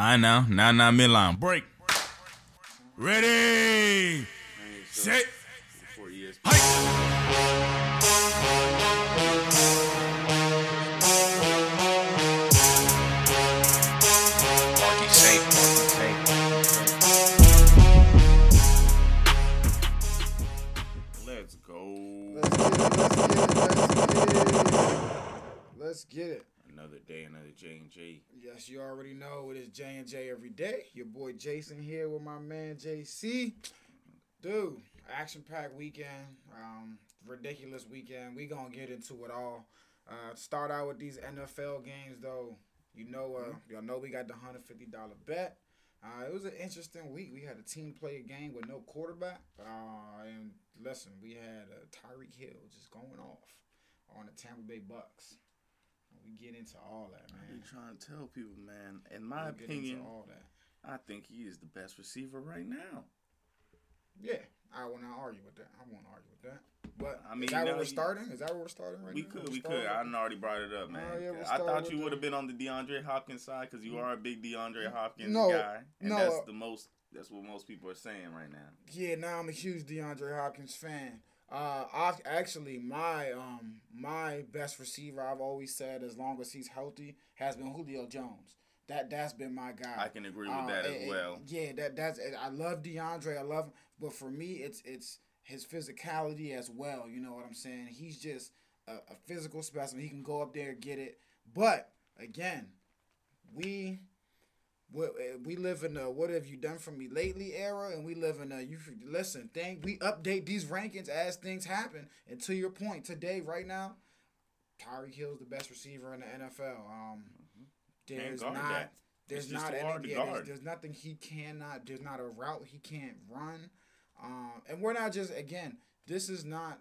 I know. Now, now, midline. Break. Ready. Set. Let's get it. Let's. Let's get it. Another day, another J and J. Yes, you already know it is J and J every day. Your boy Jason here with my man JC. Dude, action packed weekend. Um, ridiculous weekend. We gonna get into it all. Uh, start out with these NFL games though. You know, uh, y'all know we got the hundred fifty dollar bet. Uh, it was an interesting week. We had a team play a game with no quarterback. Uh, and listen, we had uh, Tyreek Hill just going off on the Tampa Bay Bucks. We get into all that, I man. be trying to tell people, man. In my We'll opinion, all that. I think he is the best receiver right now. Yeah, I will not argue with that. I won't argue with that. But I mean, is that where we're starting? Is that where we're starting right We now? could, we could. I already brought it up, man. Oh, yeah, we'll I thought you would have been on the DeAndre Hopkins side because you are a big DeAndre Hopkins No, guy, and no, that's uh, the most. That's what most people are saying right now. Yeah, now I'm a huge DeAndre Hopkins fan. Uh, I actually my um my best receiver I've always said as long as he's healthy has been Julio Jones. That that's been my guy. I can agree with Uh, that as well. Yeah, that that's I love DeAndre. I love him, but for me, it's it's his physicality as well. You know what I'm saying? He's just a, a physical specimen. He can go up there and get it. But again, we. We, we live in a what have you done for me lately era, and we live in a you listen thing. We update these rankings as things happen. And to your point, today, right now, Tyreek Hill's the best receiver in the NFL. Um, there's not that. there's not any yeah, there's, there's nothing he cannot there's not a route he can't run. Um, and we're not just again, this is not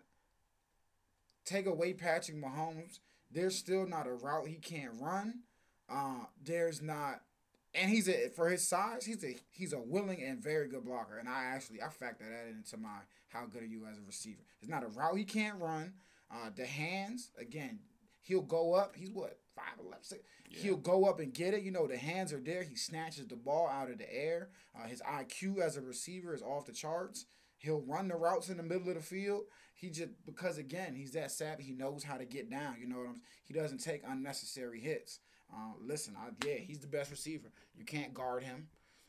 take away Patrick Mahomes. There's still not a route he can't run. Uh, there's not and he's a for his size, he's a he's a willing and very good blocker. And I actually I factor that into my how good are you as a receiver. It's not a route he can't run. Uh, the hands again, he'll go up. He's what five eleven six. He'll go up and get it. You know the hands are there. He snatches the ball out of the air. Uh, his IQ as a receiver is off the charts. He'll run the routes in the middle of the field. He just because again he's that savvy. He knows how to get down. You know what I'm. He doesn't take unnecessary hits. Uh, listen, I, yeah, he's the best receiver. You can't guard him.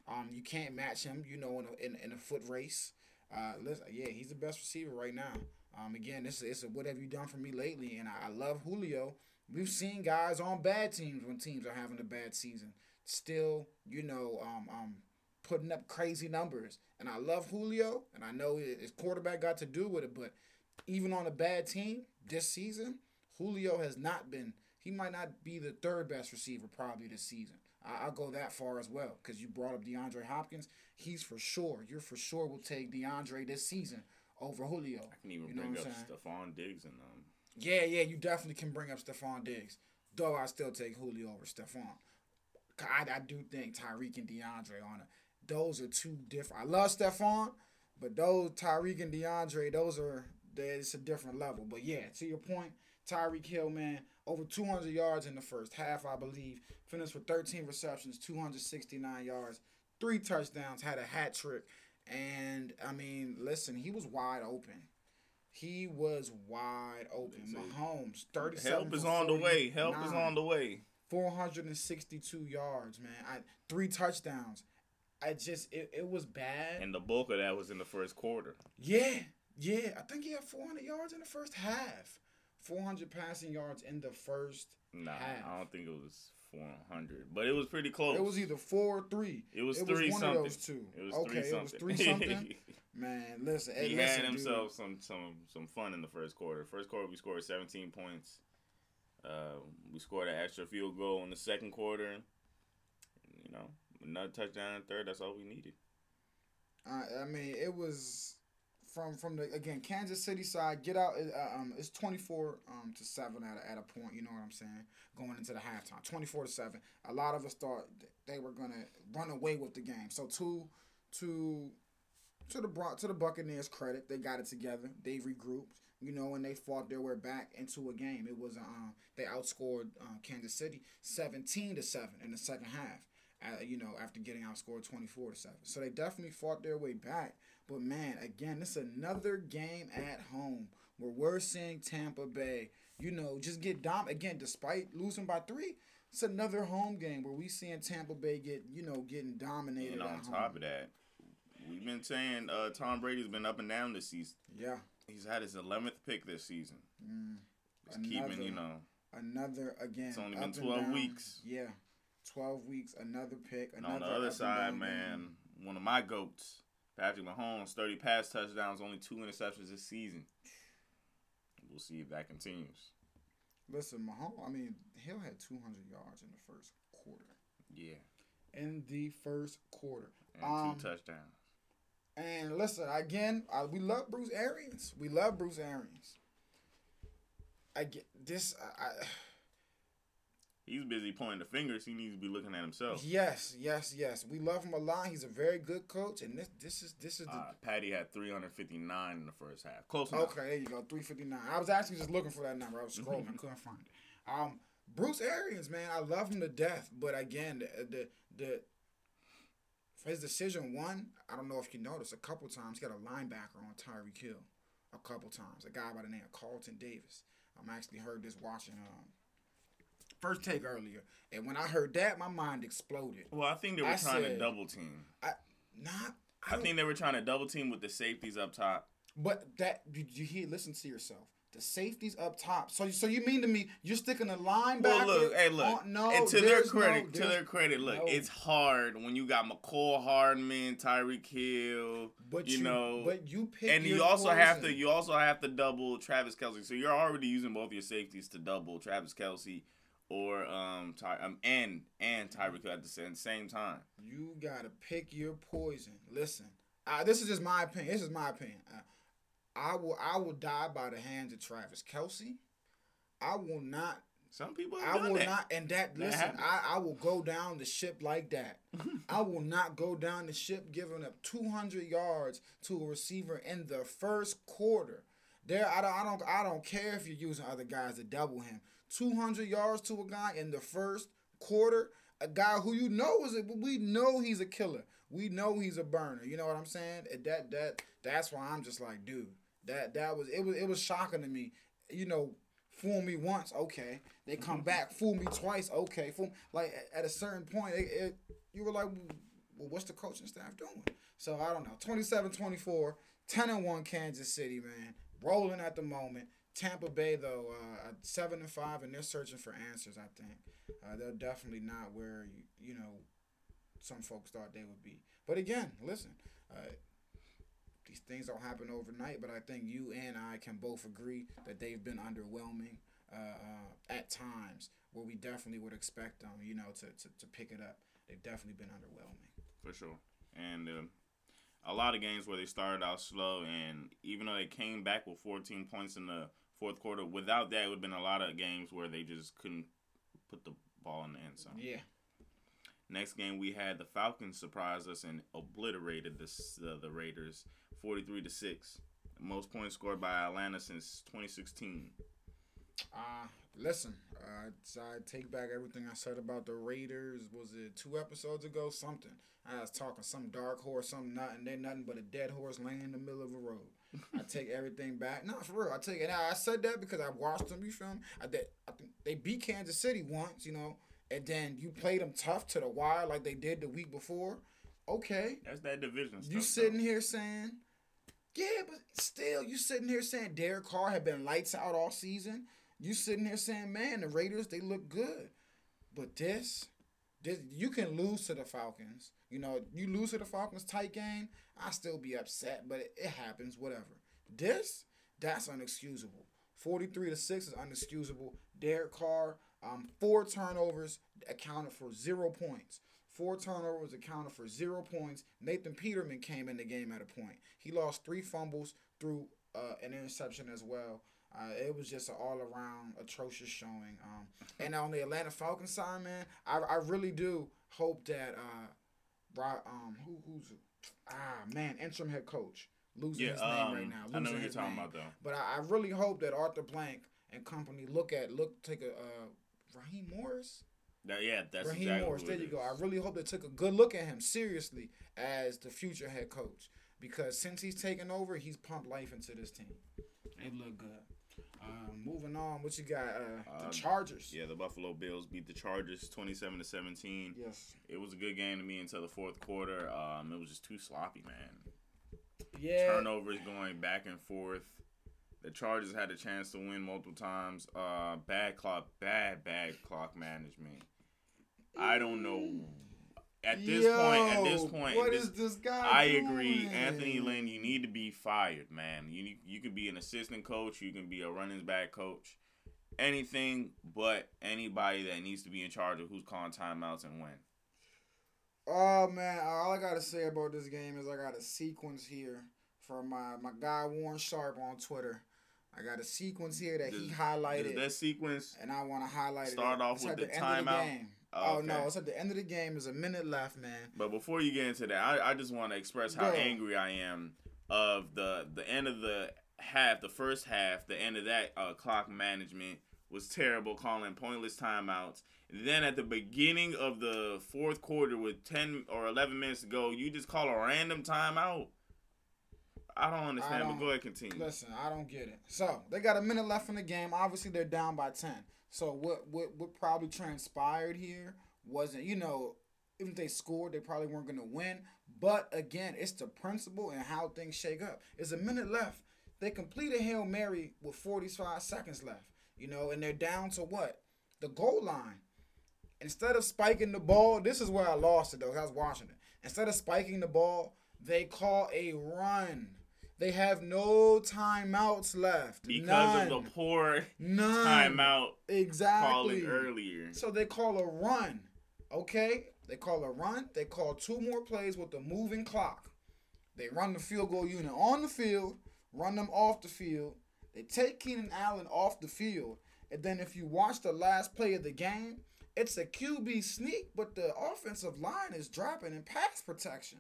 Um, you can't match him. You know, in a, in, in a foot race. Uh, listen, yeah, he's the best receiver right now. Um, again, this is what have you done for me lately? And I, I love Julio. We've seen guys on bad teams when teams are having a bad season, still, you know, um, um, putting up crazy numbers. And I love Julio, and I know his quarterback got to do with it, but even on a bad team this season, Julio has not been. He might not be the third best receiver probably this season. I, I'll go that far as well because you brought up DeAndre Hopkins. He's for sure. You're for sure will take DeAndre this season over Julio. I can even You know bring up saying? Stefon Diggs and um. Yeah, yeah, you definitely can bring up Stefon Diggs. Though I still take Julio over Stefon. I, I do think Tyreek and DeAndre on it. Those are two different. I love Stefon, but those Tyreek and DeAndre, those are it's a different level. But yeah, to your point, Tyreek Hill, man, over 200 yards in the first half, I believe. Finished with 13 receptions, 269 yards, three touchdowns, had a hat trick. And I mean, listen, he was wide open. He was wide open. Mahomes, 37 Help is on the way. Help is on the way. 462 yards, man. I three touchdowns. I just it, it was bad. And the bulk of that was in the first quarter. yeah, yeah. I think he had 400 yards in the first half. 400 passing yards in the first Nah, half. I don't think it was 400, but it was pretty close. It was either four or three. It was it three was one something. of those two. It was okay, three it was three something. Man, listen, he listen, had dude. himself some some some fun in the first quarter. First quarter, we scored 17 points. Uh, we scored an extra field goal in the second quarter. You know, another touchdown in third. That's all we needed. I, I mean, it was from from the again Kansas City side. Get out. Uh, um, it's twenty four um to seven at a, at a point. You know what I'm saying? Going into the halftime, twenty four to seven. A lot of us thought they were gonna run away with the game. So to to to the Bron- to the Buccaneers credit, they got it together. They regrouped. You know, and they fought their way back into a game. It was um they outscored uh, Kansas City seventeen to seven in the second half. uh, you know, after getting outscored 24 to 7. So they definitely fought their way back. But man, again, this is another game at home where we're seeing Tampa Bay, you know, just get dom again despite losing by 3. It's another home game where we seeing Tampa Bay get, you know, getting dominated. And on top home. of that, we've been saying uh, Tom Brady's been up and down this season. yeah, He's had his 11th pick this season. mm, Just keeping, you know, another again. It's only been 12 weeks. Yeah, 12 weeks, another pick. And Another on the other side, man, one of my goats, Patrick Mahomes, 30 pass touchdowns, only two interceptions this season. We'll see if that continues. Listen, Mahomes. I mean, Hill had 200 yards in the first quarter. Yeah. In the first quarter. And Um, two touchdowns. And listen, again, I, we love Bruce Arians. We love Bruce Arians. I get this. I, I, He's busy pointing the fingers. He needs to be looking at himself. yes, yes, yes. We love him a lot. He's a very good coach, and this, this is, this is the. Uh, Patty had 359 in the first half. Close enough. Okay, there you go. Three fifty nine. I was actually just looking for that number. I was scrolling, I couldn't find it. Um, Bruce Arians, man, I love him to death. But again, the the, the his decision one, I don't know if you noticed, a couple times he got a linebacker on Tyreek Hill. A couple times, a guy by the name of Carlton Davis. I'm actually heard this watching um first take earlier, and when I heard that, my mind exploded. Well, I think they were I trying to double team. I Not, I don't- think they were trying to double team with the safeties up top. But that did you hear? Listen to yourself. The safeties up top. So, so you mean to me you're sticking a linebacker? Well, look, hey, look. on- no, and to their there's no- credit, to their credit, look, no. it's hard when you got Mecole Hardman, Tyreek Hill, But you, know, but you pick. and you also have to you also have to double Travis Kelce. So you're already using both your safeties to double Travis Kelce or um, Ty, um and and Tyreek Hill at the same, same time. You gotta pick your poison. Listen, uh, this is just my opinion. This is my opinion. Uh, I will I will die by the hands of Travis Kelce. I will not. Some people I will that. not. And that That listen, happens. I, I will go down the ship like that. I will not go down the ship giving up 200 yards to a receiver in the first quarter. There, I don't, I don't, I don't care if you're using other guys to double him. 200 yards to a guy in the first quarter, a guy who you know is a, we know he's a killer. We know he's a burner. You know what I'm saying? That that that's why I'm just like, dude, that that was it was it was shocking to me. You know, fool me once, okay. They come mm-hmm. back, fool me twice, okay. Fool like at a certain point, it, it you were like, well, what's the coaching staff doing? So I don't know. 27-24, 10 and one Kansas City, man, rolling at the moment. Tampa Bay though, uh, seven and five, and they're searching for answers. I think uh, they're definitely not where you, you know some folks thought they would be. But again, listen, uh, these things don't happen overnight. But I think you and I can both agree that they've been underwhelming uh, uh, at times, where we definitely would expect them, you know, to, to, to pick it up. They've definitely been underwhelming. for sure. And um, a lot of games where they started out slow, and even though they came back with 14 points in the fourth quarter, without that, it would have been a lot of games where they just couldn't put the ball in the end zone. Yeah. Next game, we had the Falcons surprise us and obliterated the uh, the Raiders, 43 to six. Most points scored by Atlanta since 2016. Uh, listen, uh, so I take back everything I said about the Raiders. Was it two episodes ago? Something. I was talking some dark horse, some nothing. They nothing but a dead horse laying in the middle of a road. I take everything back. No, for real. I take it. Now. I said that because I watched them. You feel me? I, did, I think they beat Kansas City once, you know, and then you played them tough to the wire like they did the week before. Okay, That's that division stuff. you though. sitting here saying, yeah, but still, you sitting here saying Derek Carr had been lights out all season. You sitting here saying, man, the Raiders they look good, but this, this you can lose to the Falcons. You know, you lose to the Falcons tight game, I still be upset, but it, it happens. Whatever. This, that's unexcusable. Forty three to six is unexcusable. Derek Carr, um, four turnovers accounted for zero points. Four turnovers accounted for zero points. Nathan Peterman came in the game at a point. He lost three fumbles through uh, an interception as well. Uh, it was just an all around atrocious showing. Um, and on the Atlanta Falcons side, man, I, I really do hope that uh, um, who who's ah man interim head coach losing Yeah, his name um, right now. I know losing what you're his talking name. about, though. But I, I really hope that Arthur Blank and company look at look take a uh, Raheem Morris. That, yeah, that's Raheem exactly Morris. There it you go. I really hope they took a good look at him seriously as the future head coach because since he's taken over, he's pumped life into this team. They look good. Um, moving on, what you got? Uh, the Uh, Chargers. Yeah, the Buffalo Bills beat the Chargers twenty-seven to seventeen. Yes. It was a good game to me until the fourth quarter. Um, it was just too sloppy, man. Yeah. Turnovers going back and forth. The Chargers had a chance to win multiple times. Uh, bad clock, bad bad clock management. I don't know. At this point, at this point, what this, is this guy? I agree. Anthony Lynn. You need to be fired, man. You need, you can be an assistant coach. You can be a running back coach. Anything but anybody that needs to be in charge of who's calling timeouts and when. Oh man, all I gotta say about this game is I got a sequence here from my my guy Warren Sharp on Twitter. I got a sequence here that he highlighted, that sequence and I want to highlight Start it. off It's with the timeout? game. Oh, Oh, no, it's at the end of the game. There's a minute left, man. But before you get into that, I, I just want to express how angry I am of the the end of the half, the first half, the end of that uh, clock management was terrible, calling pointless timeouts. Then at the beginning of the fourth quarter, with ten or eleven minutes to go, you just call a random timeout. I don't understand, don't- but go ahead, continue. Listen, I don't get it. So they got a minute left in the game. Obviously, they're down by ten. So what what what probably transpired here wasn't you know even if they scored, they probably weren't going to win. But again, it's the principle and how things shake up. It's a minute left. They complete a hail mary with 45 seconds left. You know, and they're down to what the goal line. Instead of spiking the ball, this is where I lost it though. I was watching it. Instead of spiking the ball, they call a run. They have no timeouts left. because None. of the poor None. timeout Exactly. calling earlier. So they call a run. Okay? They call a run. They call two more plays with the moving clock. They run the field goal unit on the field, run them off the field. They take Keenan Allen off the field. And then if you watch the last play of the game, it's a QB sneak, but the offensive line is dropping in pass protection.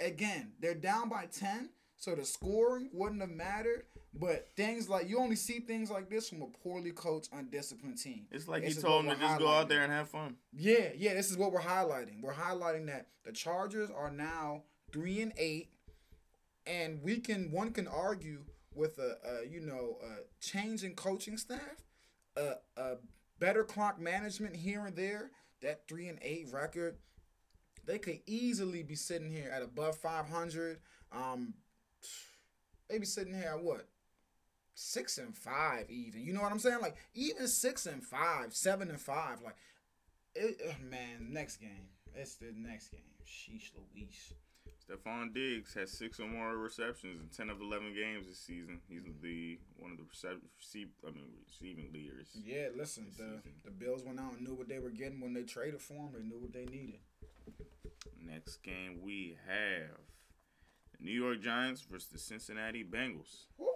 Again, they're down by 10, so the scoring wouldn't have mattered. But things like you only see things like this from a poorly coached, undisciplined team. It's like This you told them to just go out there and have fun. Yeah, yeah, this is what we're highlighting. We're highlighting that the Chargers are now three and eight, and we can one can argue with a, a you know a change in coaching staff, a, a better clock management here and there. That three and eight record, they could easily be sitting here at above five hundred. Um, maybe sitting here at what six and five even. You know what I'm saying? Like even six and five, seven and five. Like it, uh, man, next game. It's the next game. Sheesh Louise. Stefon Diggs has six or more receptions in ten of eleven games this season. He's the one of the receive, receive, I mean, receiving leaders. Yeah, listen, the, season. the Bills went out and knew what they were getting when they traded for him. They knew what they needed. Next game we have the New York Giants versus the Cincinnati Bengals. Woo,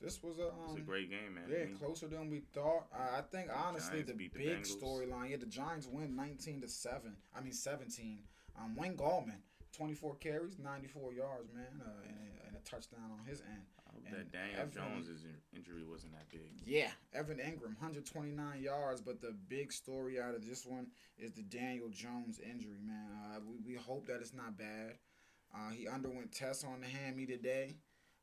this was a um, a great game, man. yeah closer than we thought. I, I think honestly the the big storyline. Yeah, the Giants win nineteen to seven. I mean seventeen. Um, Wayne Gallman, twenty four carries, ninety four yards, man, uh, and, and a touchdown on his end. I hope and that Daniel Evan- Jones' injury wasn't that big. Yeah, Evan Engram, 129 yards, but the big story out of this one is the Daniel Jones injury, man. Uh, we, we hope that it's not bad. Uh, he underwent tests on the hammy today,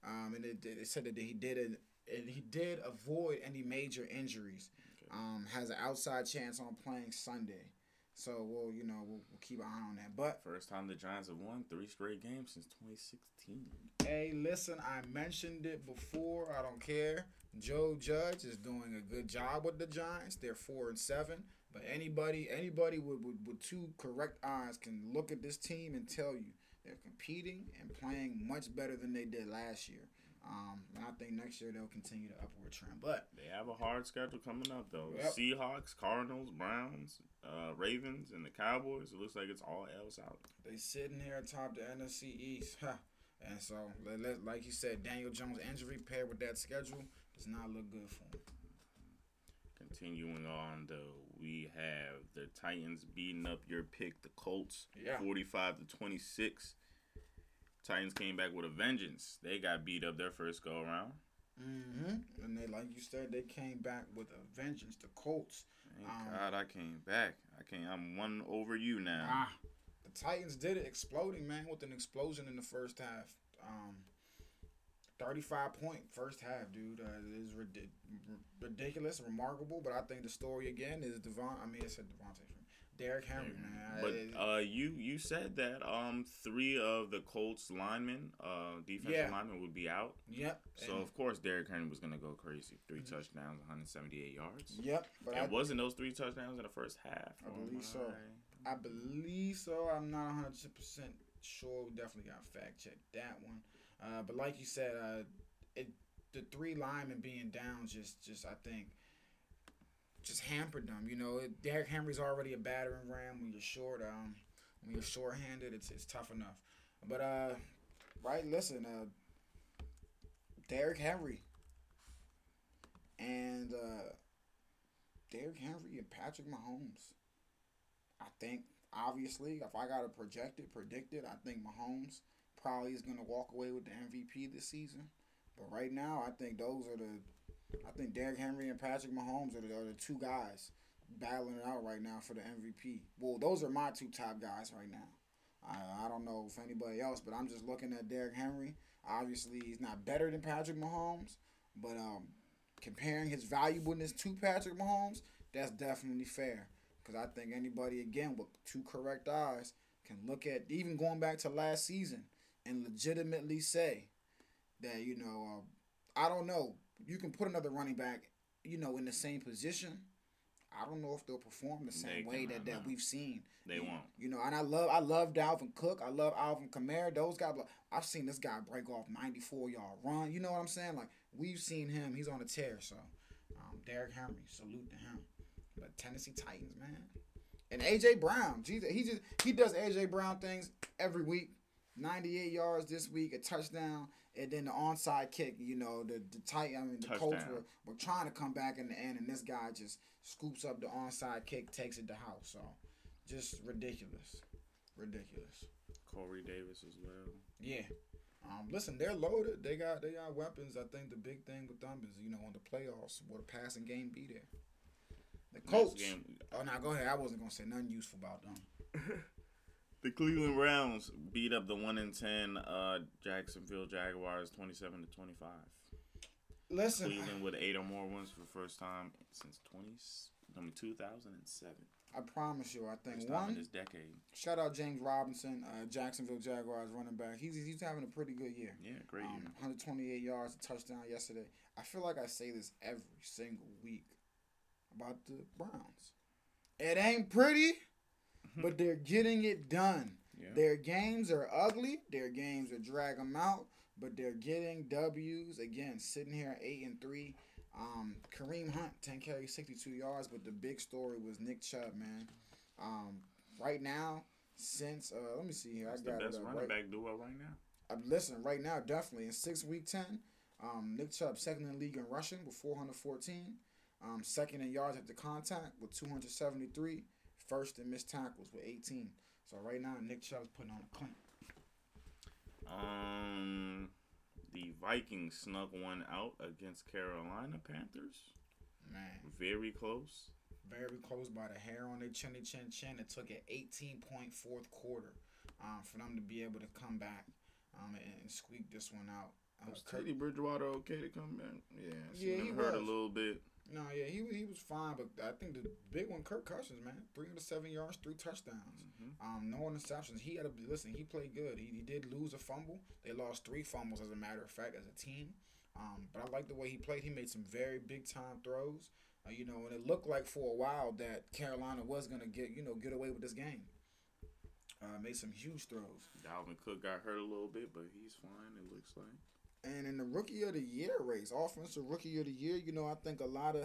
um, and it, it said that he did it. And he did avoid any major injuries. Um, has an outside chance on playing Sunday, so we'll you know we'll, we'll keep an eye on that. But First time the Giants have won three straight games since 2016. Hey, listen, I mentioned it before. I don't care. Joe Judge is doing a good job with the Giants. They're four and seven. But anybody, anybody with, with, with two correct eyes can look at this team and tell you they're competing and playing much better than they did last year. Um, and I think next year they'll continue the upward trend. But They have a hard schedule coming up though. Yep. Seahawks, Cardinals, Browns, uh, Ravens, and the Cowboys. It looks like it's all else out. they sitting here atop the NFC East. Huh. And so, let, let, like you said, Daniel Jones' injury paired with that schedule does not look good for him. Continuing on though, we have the Titans beating up your pick, the Colts, Yeah. forty-five to twenty-six. Titans came back with a vengeance. They got beat up their first go around. Mm-hmm. And they, like you said, they came back with a vengeance. The Colts Thank Um, God I came back. I can't. I'm one over you now. Ah, the Titans did it, exploding, man, with an explosion in the first half. Um, 35 point first half, dude. Uh, it is rid- ridiculous, remarkable, but I think the story again is Devon. I mean, it's a Devontae. Derrick Henry, man. But uh, you you said that um three of the Colts linemen, uh defensive Yeah. linemen would be out. yep. So and- of course Derrick Henry was gonna go crazy. 3 touchdowns, 178 yards. yep. But I, wasn't those three touchdowns in the first half? I believe am so. I believe so. I'm not 100 percent sure. We definitely got fact check that one. Uh, but like you said, uh, it the three linemen being down just just I think just hampered them. You know, it, Derrick Henry's already a battering ram. When you're short, um, when you're short-handed, it's it's tough enough. But uh, right, listen, uh, Derrick Henry and uh, Derrick Henry and Patrick Mahomes. I think obviously, if I gotta project it, predict it, I think Mahomes probably is gonna walk away with the MVP this season. But right now, I think those are the, I think Derrick Henry and Patrick Mahomes are the, are the two guys battling it out right now for the MVP. Well, those are my two top guys right now. I, I don't know if anybody else, but I'm just looking at Derrick Henry. Obviously, he's not better than Patrick Mahomes, but um, comparing his valuableness to Patrick Mahomes, that's definitely fair. Because I think anybody, again, with two correct eyes, can look at even going back to last season and legitimately say that, you know, uh, I don't know, you can put another running back, you know, in the same position. I don't know if they'll perform the same They way that, that we've seen. They you, won't. You know, and I love I love Dalvin Cook. I love Alvin Kamara. Those guys. I've seen this guy break off 94 yard run. You know what I'm saying? Like we've seen him. He's on a tear. So, um, Derrick Henry, salute to him. But Tennessee Titans, man, and AJ Brown. Jesus, he just he does AJ Brown things every week. 98 yards this week, a touchdown, and then the onside kick. You know, the the tight. I mean, the Colts were, were trying to come back in the end, and this guy just scoops up the onside kick, takes it to house. So, just ridiculous, ridiculous. Corey Davis as well. Yeah. Um, listen, they're loaded. They got they got weapons. I think the big thing with them is you know in the playoffs, will the passing game be there? The Colts. Oh, now go ahead. I wasn't gonna say nothing useful about them. the Cleveland Browns beat up the one in ten uh, Jacksonville Jaguars, twenty-seven to twenty-five. Listen, Cleveland with eight or more wins for the first time since 20, I mean, 2007. I promise you, I think First time in one. this decade. Shout out James Robinson, uh, Jacksonville Jaguars running back. He's he's having a pretty good year. Yeah, great Um, year. 128 yards, a touchdown yesterday. I feel like I say this every single week about the Browns. It ain't pretty, but they're getting it done. Yeah. Their games are ugly. Their games are drag them out, but they're getting W's again. Sitting here at eight and three. Um, Kareem Hunt, ten carries, sixty-two yards. But the big story was Nick Chubb, man. Um, right now, since uh, let me see here, That's I the got best it up running right. back duo right now. Uh, listen, right now, definitely in six week ten, um, Nick Chubb second in the league in rushing with four hundred fourteen, um, second in yards after contact with two hundred seventy three, first in missed tackles with eighteen. So right now, Nick Chubb's putting on a clinic. Um, the Vikings snuck one out against Carolina Panthers. Man, Very close. very close by the hair on their chinny chin chin. It took an eighteen point fourth quarter, um, for them to be able to come back, um, and, and squeak this one out. Uh, Was Teddy Bridgewater okay to come back? Yeah, Yeah, he hurt a little bit. No, yeah, he was he was fine, but I think the big one, Kirk Cousins, man, three hundred seven yards, three touchdowns, Mhm. um, no interceptions. He had to listen. He played good. He, he did lose a fumble. They lost three fumbles, as a matter of fact, as a team. Um, but I like the way he played. He made some very big time throws. Uh, you know, and it looked like for a while that Carolina was gonna get you know get away with this game. Uh, made some huge throws. Dalvin Cook got hurt a little bit, but he's fine. It looks like. And in the rookie of the year race, offensive rookie of the year, you know, I think a lot of,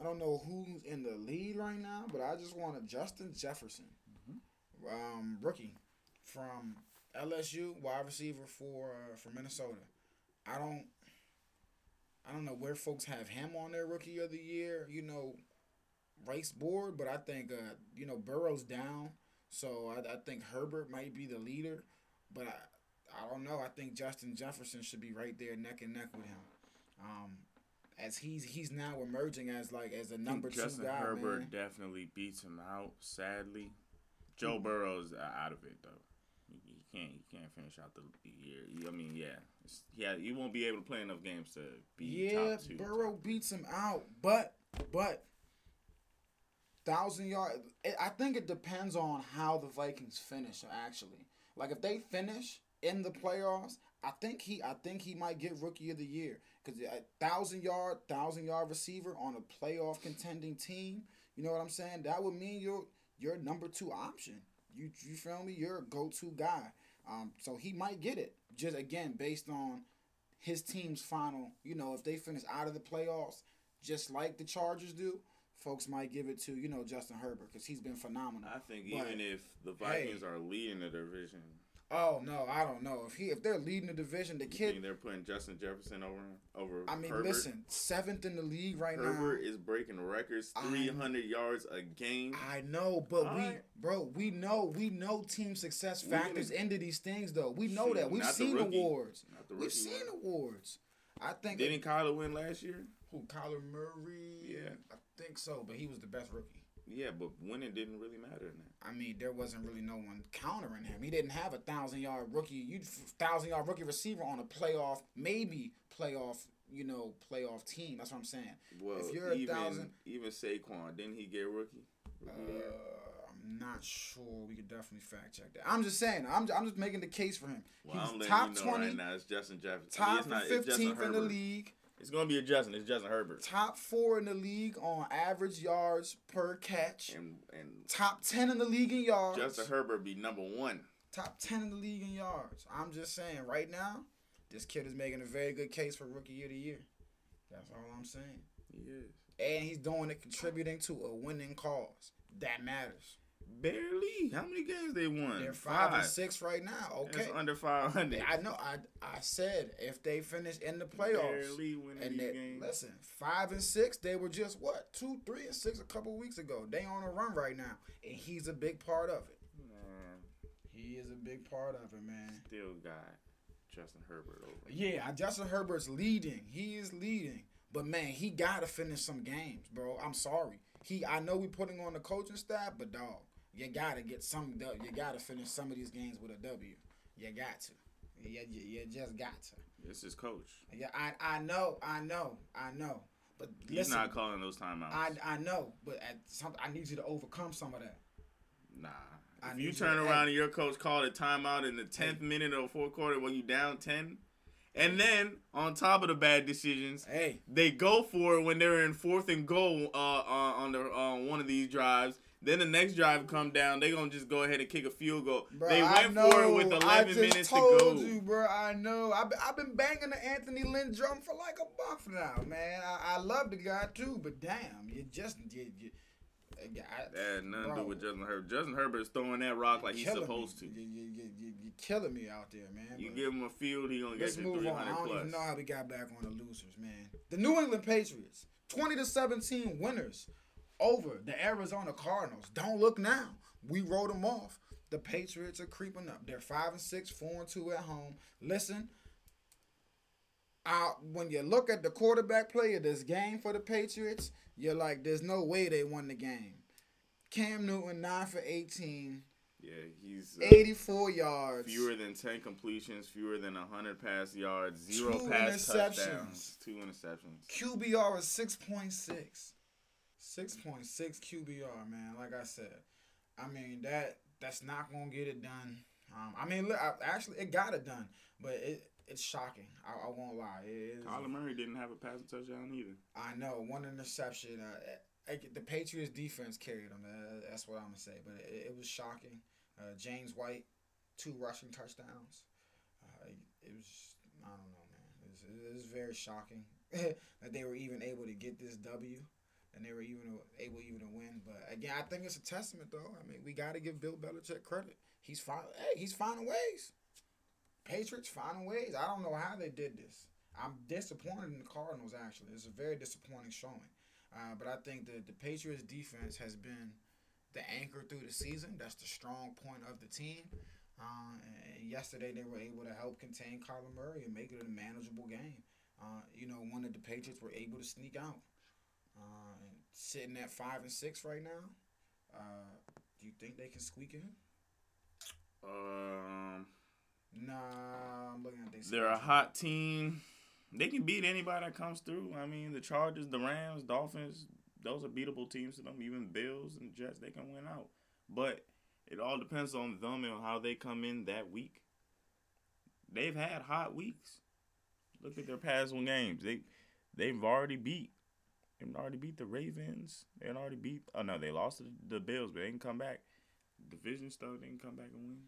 I don't know who's in the lead right now, but I just want a Justin Jefferson, um, rookie from LSU, wide receiver for uh, for Minnesota. I don't, I don't know where folks have him on their rookie of the year, you know, race board, but I think uh, you know Burrow's down, so I, I think Herbert might be the leader, but I, I don't know. I think Justin Jefferson should be right there neck and neck with him. Um, as he's he's now emerging as like as a number two Justin guy, Herbert man. definitely beats him out. Sadly, Joe Burrow's out of it though. He, he can't. He can't finish out the year. I mean, yeah, yeah. He won't be able to play enough games to be Yeah, top two. Burrow top beats him out, but but thousand yard. I think it depends on how the Vikings finish. Actually, like if they finish in the playoffs, I think he I think he might get rookie of the year because a thousand yard thousand yard receiver on a playoff contending team. You know what I'm saying? That would mean you're you're number two option. You you feel me? You're a go to guy. Um, so he might get it just again based on his team's final, you know, if they finish out of the playoffs, just like the Chargers do, folks might give it to, you know, Justin Herbert because he's been phenomenal. I think But, even if the Vikings are leading the division, Oh no, I don't know if he if they're leading the division, the you kid. they're putting Justin Jefferson over over. I mean, Herbert? listen, seventh in the league right Herbert now. is breaking records, three hundred yards a game. I know, but we, Alright. bro, we know, we know team success We're gonna- factors into these things, though. We know Shoot, that. We've seen rookie. awards. We've seen awards. I think. Didn't Kyler win last year? who Kyler Murray? Yeah. I think so, but he was the best rookie. Yeah, but winning didn't really matter in that. I mean, there wasn't really no one countering him. He didn't have a thousand yard rookie, you thousand yard rookie receiver on a playoff, maybe playoff, you know, playoff team. That's what I'm saying. Well, If you're a even thousand- even Saquon didn't he get rookie? Uh, Rookie? I'm not sure. We could definitely fact check that. I'm just saying. I'm, I'm just making the case for him. well, I'm He's top you know twenty, right now. It's Justin Jefferson. I top mean, it's not, it's Justin 15th in the league, It's gonna be a Justin. It's Justin Herbert. top four in the league on average yards per catch, And and top ten in the league in yards. Justin Herbert be number one. top 10 in the league in yards. I'm just saying, right now, this kid is making a very good case for rookie of the year. That's all I'm saying. He is. And he's doing it contributing to a winning cause. That matters. Barely. How many games they won? They're five, and six right now. Okay. That's under five hundred. I know. I I said if they finish in the playoffs, Barely winning and they, games. listen, five and six, they were just what two, three, and six a couple weeks ago. They on a run right now, and he's a big part of it. Man, He is a big part of it, man. still got Justin Herbert over. Yeah, Justin Herbert's leading. He is leading. But man, he gotta finish some games, bro. I'm sorry. He I know we putting on the coaching staff, but dog, you gotta get some. You gotta finish some of these games with a W. You got to. You, you, you just got to. This is coach. Yeah, I I know, I know, I know. But He's listen, not calling those timeouts. I I know, but at some I need you to overcome some of that. nah. I If you you turn to- around and your coach called a timeout in the tenth minute of the fourth quarter when you down ten, and then on top of the bad decisions, Hey, they go for it when they're in fourth and goal uh, uh, on the on one of these drives. Then the next drive come down, they gonna just go ahead and kick a field goal. Bro, they went know. for it with eleven just minutes to go. I told you, bro. I know. I've been, I've been banging the Anthony Lynn drum for like a month now, man. I, I love the guy too, but damn, you just you, you, uh, I, That had nothing to do with Justin Herbert. Justin Herbert's throwing that rock like he's supposed me. to. You, you, you, you, you're killing me out there, man. You give him a field, he gonna get you move three on. I don't plus. even know how we got back on the losers, man. The New England Patriots, twenty to seventeen winners over the Arizona Cardinals. Don't look now. We wrote them off. The Patriots are creeping up. They're five and six, four and two at home. Listen, uh, when you look at the quarterback play of this game for the Patriots, you're like, there's no way they won the game. Cam Newton, 9 for 18, Yeah, he's uh, 84 yards. fewer than ten completions, fewer than hundred pass yards, zero Two pass interceptions. touchdowns, two interceptions. QBR is 6.6. 6.6 QBR, man. Like I said, I mean that that's not gonna get it done. Um, I mean, look, I, actually, it got it done, but it it's shocking. I, I won't lie. It is. Kyler Murray didn't have a passing touchdown either. I know one interception. Uh, I- the Patriots defense carried them. Uh, that's what I'm gonna say. But it, it was shocking. Uh, James White, two rushing touchdowns. Uh, it was I don't know, man. It was, it was very shocking that they were even able to get this W, and they were even able even to win. But again, I think it's a testament, though. I mean, we got to give Bill Belichick credit. He's fine. Hey, he's finding ways. Patriots finding ways. I don't know how they did this. I'm disappointed in the Cardinals. Actually, it's a very disappointing showing. Uh, but I think that the Patriots defense has been the anchor through the season. That's the strong point of the team. Uh, and yesterday they were able to help contain Kyler Murray and make it a manageable game. Uh, you know, one of the Patriots were able to sneak out. Uh, sitting at five and six right now. Uh, do you think they can squeak in? Um, Nah, I'm looking at this. they're a hot team. They can beat anybody that comes through. I mean, the Chargers, the Rams, Dolphins, those are beatable teams to them. Even Bills and Jets, they can win out. But it all depends on them and how they come in that week. They've had hot weeks. Look at their past one games. They they've already beat. They've already beat the Ravens. They already beat. Oh no, they lost to the Bills, but they didn't come back. Division stuff, they can come back and win.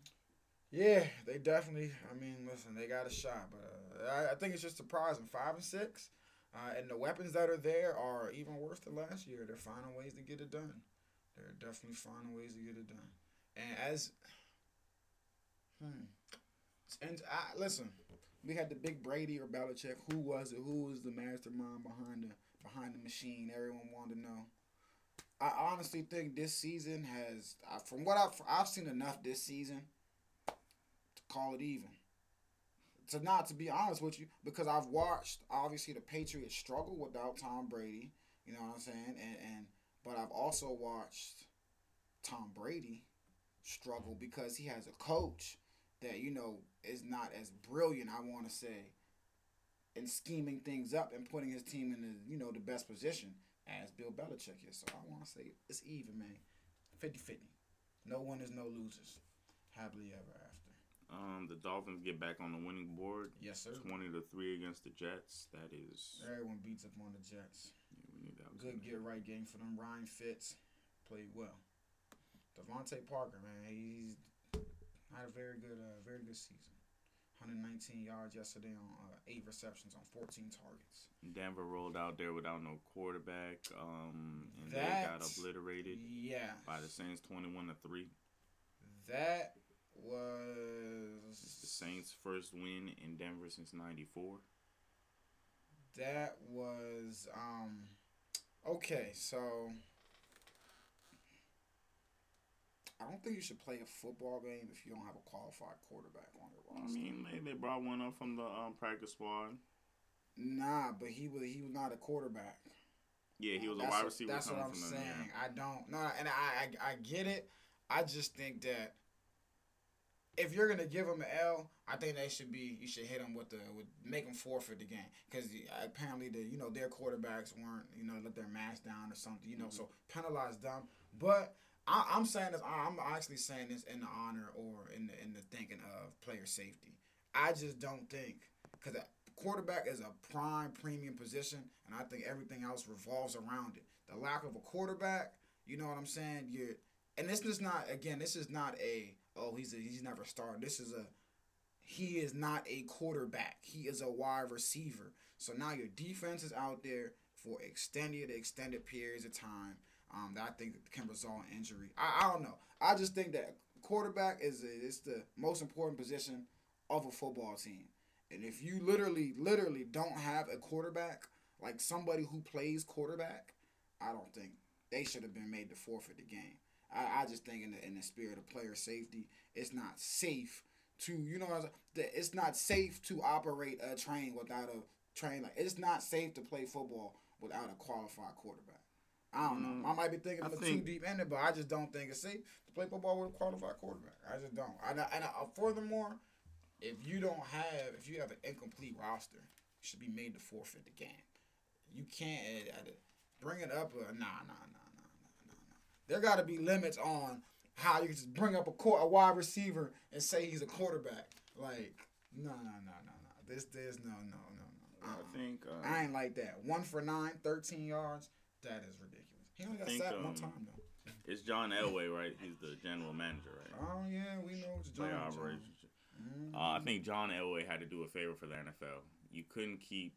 Yeah, they definitely. I mean, listen, they got a shot, but uh, I, I think it's just surprising. Five and six, uh, and the weapons that are there are even worse than last year. They're finding ways to get it done. They're definitely finding ways to get it done. And as, hmm, and I, listen, we had the big Brady or Belichick. Who was it? Who was the mastermind behind the behind the machine? Everyone wanted to know. I honestly think this season has, from what I've I've seen enough this season to call it even. To not to be honest with you, because I've watched obviously the Patriots struggle without Tom Brady. You know what I'm saying? And and but I've also watched Tom Brady struggle because he has a coach that you know is not as brilliant. I want to say in scheming things up and putting his team in the you know the best position as Bill Belichick is. So I want to say it's even, man. 50-50. No winners, no losers. Happily ever after. Um, the Dolphins get back on the winning board. Yes, sir. Twenty to three against the Jets. That is. Everyone beats up on the Jets. Yeah, we knew that Good get right game for them. Ryan Fitz played well. DeVante Parker, man, he's had a very good, uh, very good season. 119 yards yesterday on uh, eight receptions on 14 targets. Denver rolled out there without no quarterback, um, and they got obliterated Yeah, by the Saints, twenty-one to three. that It's the Saints' first win in Denver since '94. that was um okay. So I don't think you should play a football game if you don't have a qualified quarterback on your roster. I mean, they, they brought one up from the um, practice squad. Nah, but he was he was not a quarterback. Yeah, he was a That's wide what- receiver That's what I'm saying. I don't no, and I, I I get it. I just think that if you're gonna give him an L, I think they should be. You should hit him with the with make him forfeit the game because apparently the you know their quarterbacks weren't you know let their mask down or something you know so penalize them. But I, I'm saying this. I'm actually saying this in the honor or in the in the thinking of player safety. I just don't think because a quarterback is a prime premium position, and I think everything else revolves around it. The lack of a quarterback, you know what I'm saying? You're, and this is not again. This is not a oh he's a, he's never started. This is a he is not a quarterback. He is a wide receiver. So now your defense is out there for extended extended periods of time. Um, that I think can result in injury. I, I don't know. I just think that quarterback is is the most important position of a football team. And if you literally, literally don't have a quarterback, like somebody who plays quarterback, I don't think they should have been made to forfeit the game. I, I just think in the in the spirit of player safety, it's not safe to you know it's not safe to operate a train without a train. Like it's not safe to play football without a qualified quarterback. I don't know. I might be thinking of a think- too deep ended, but I just don't think it's safe to play football with a qualified quarterback. I just don't. And, I, and I, furthermore, if you don't have, if you have an incomplete roster, you should be made to forfeit the game. You can't uh, uh, bring it up. Uh, nah, nah, nah, nah, nah, nah, nah. There got to be limits on how you can just bring up a court, a wide receiver and say he's a quarterback. Like, no, no, no, no, no. This, this, no, no, no, no. I Uh-uh. think. Uh, I ain't like that. One for nine, 13 yards. That is ridiculous. He only got think, sacked one um, time though. it's John Elway, right? He's the general manager, right? Oh yeah, we know it's John. Operations. Mhm. Uh, I think John Elway had to do a favor for the NFL. You couldn't keep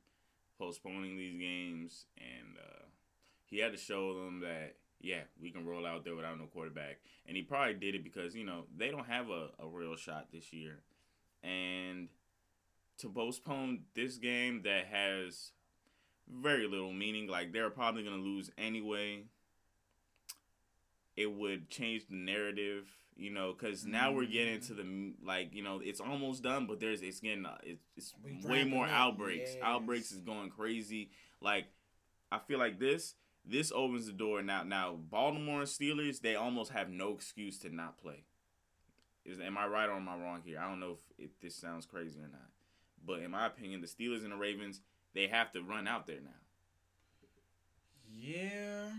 postponing these games, and uh, he had to show them that yeah, we can roll out there without no quarterback. And he probably did it because you know they don't have a, a real shot this year, and to postpone this game that has very little meaning, like they're probably gonna lose anyway. It would change the narrative. You know, because now we're getting to the like, you know, it's almost done, but there's it's getting uh, it's, it's way more up. outbreaks. Yes. Outbreaks is going crazy. Like, I feel like this this opens the door now. Now Baltimore Steelers, they almost have no excuse to not play. Is am I right or am I wrong here? I don't know if, if this sounds crazy or not, but in my opinion, the Steelers and the Ravens, they have to run out there now. Yeah.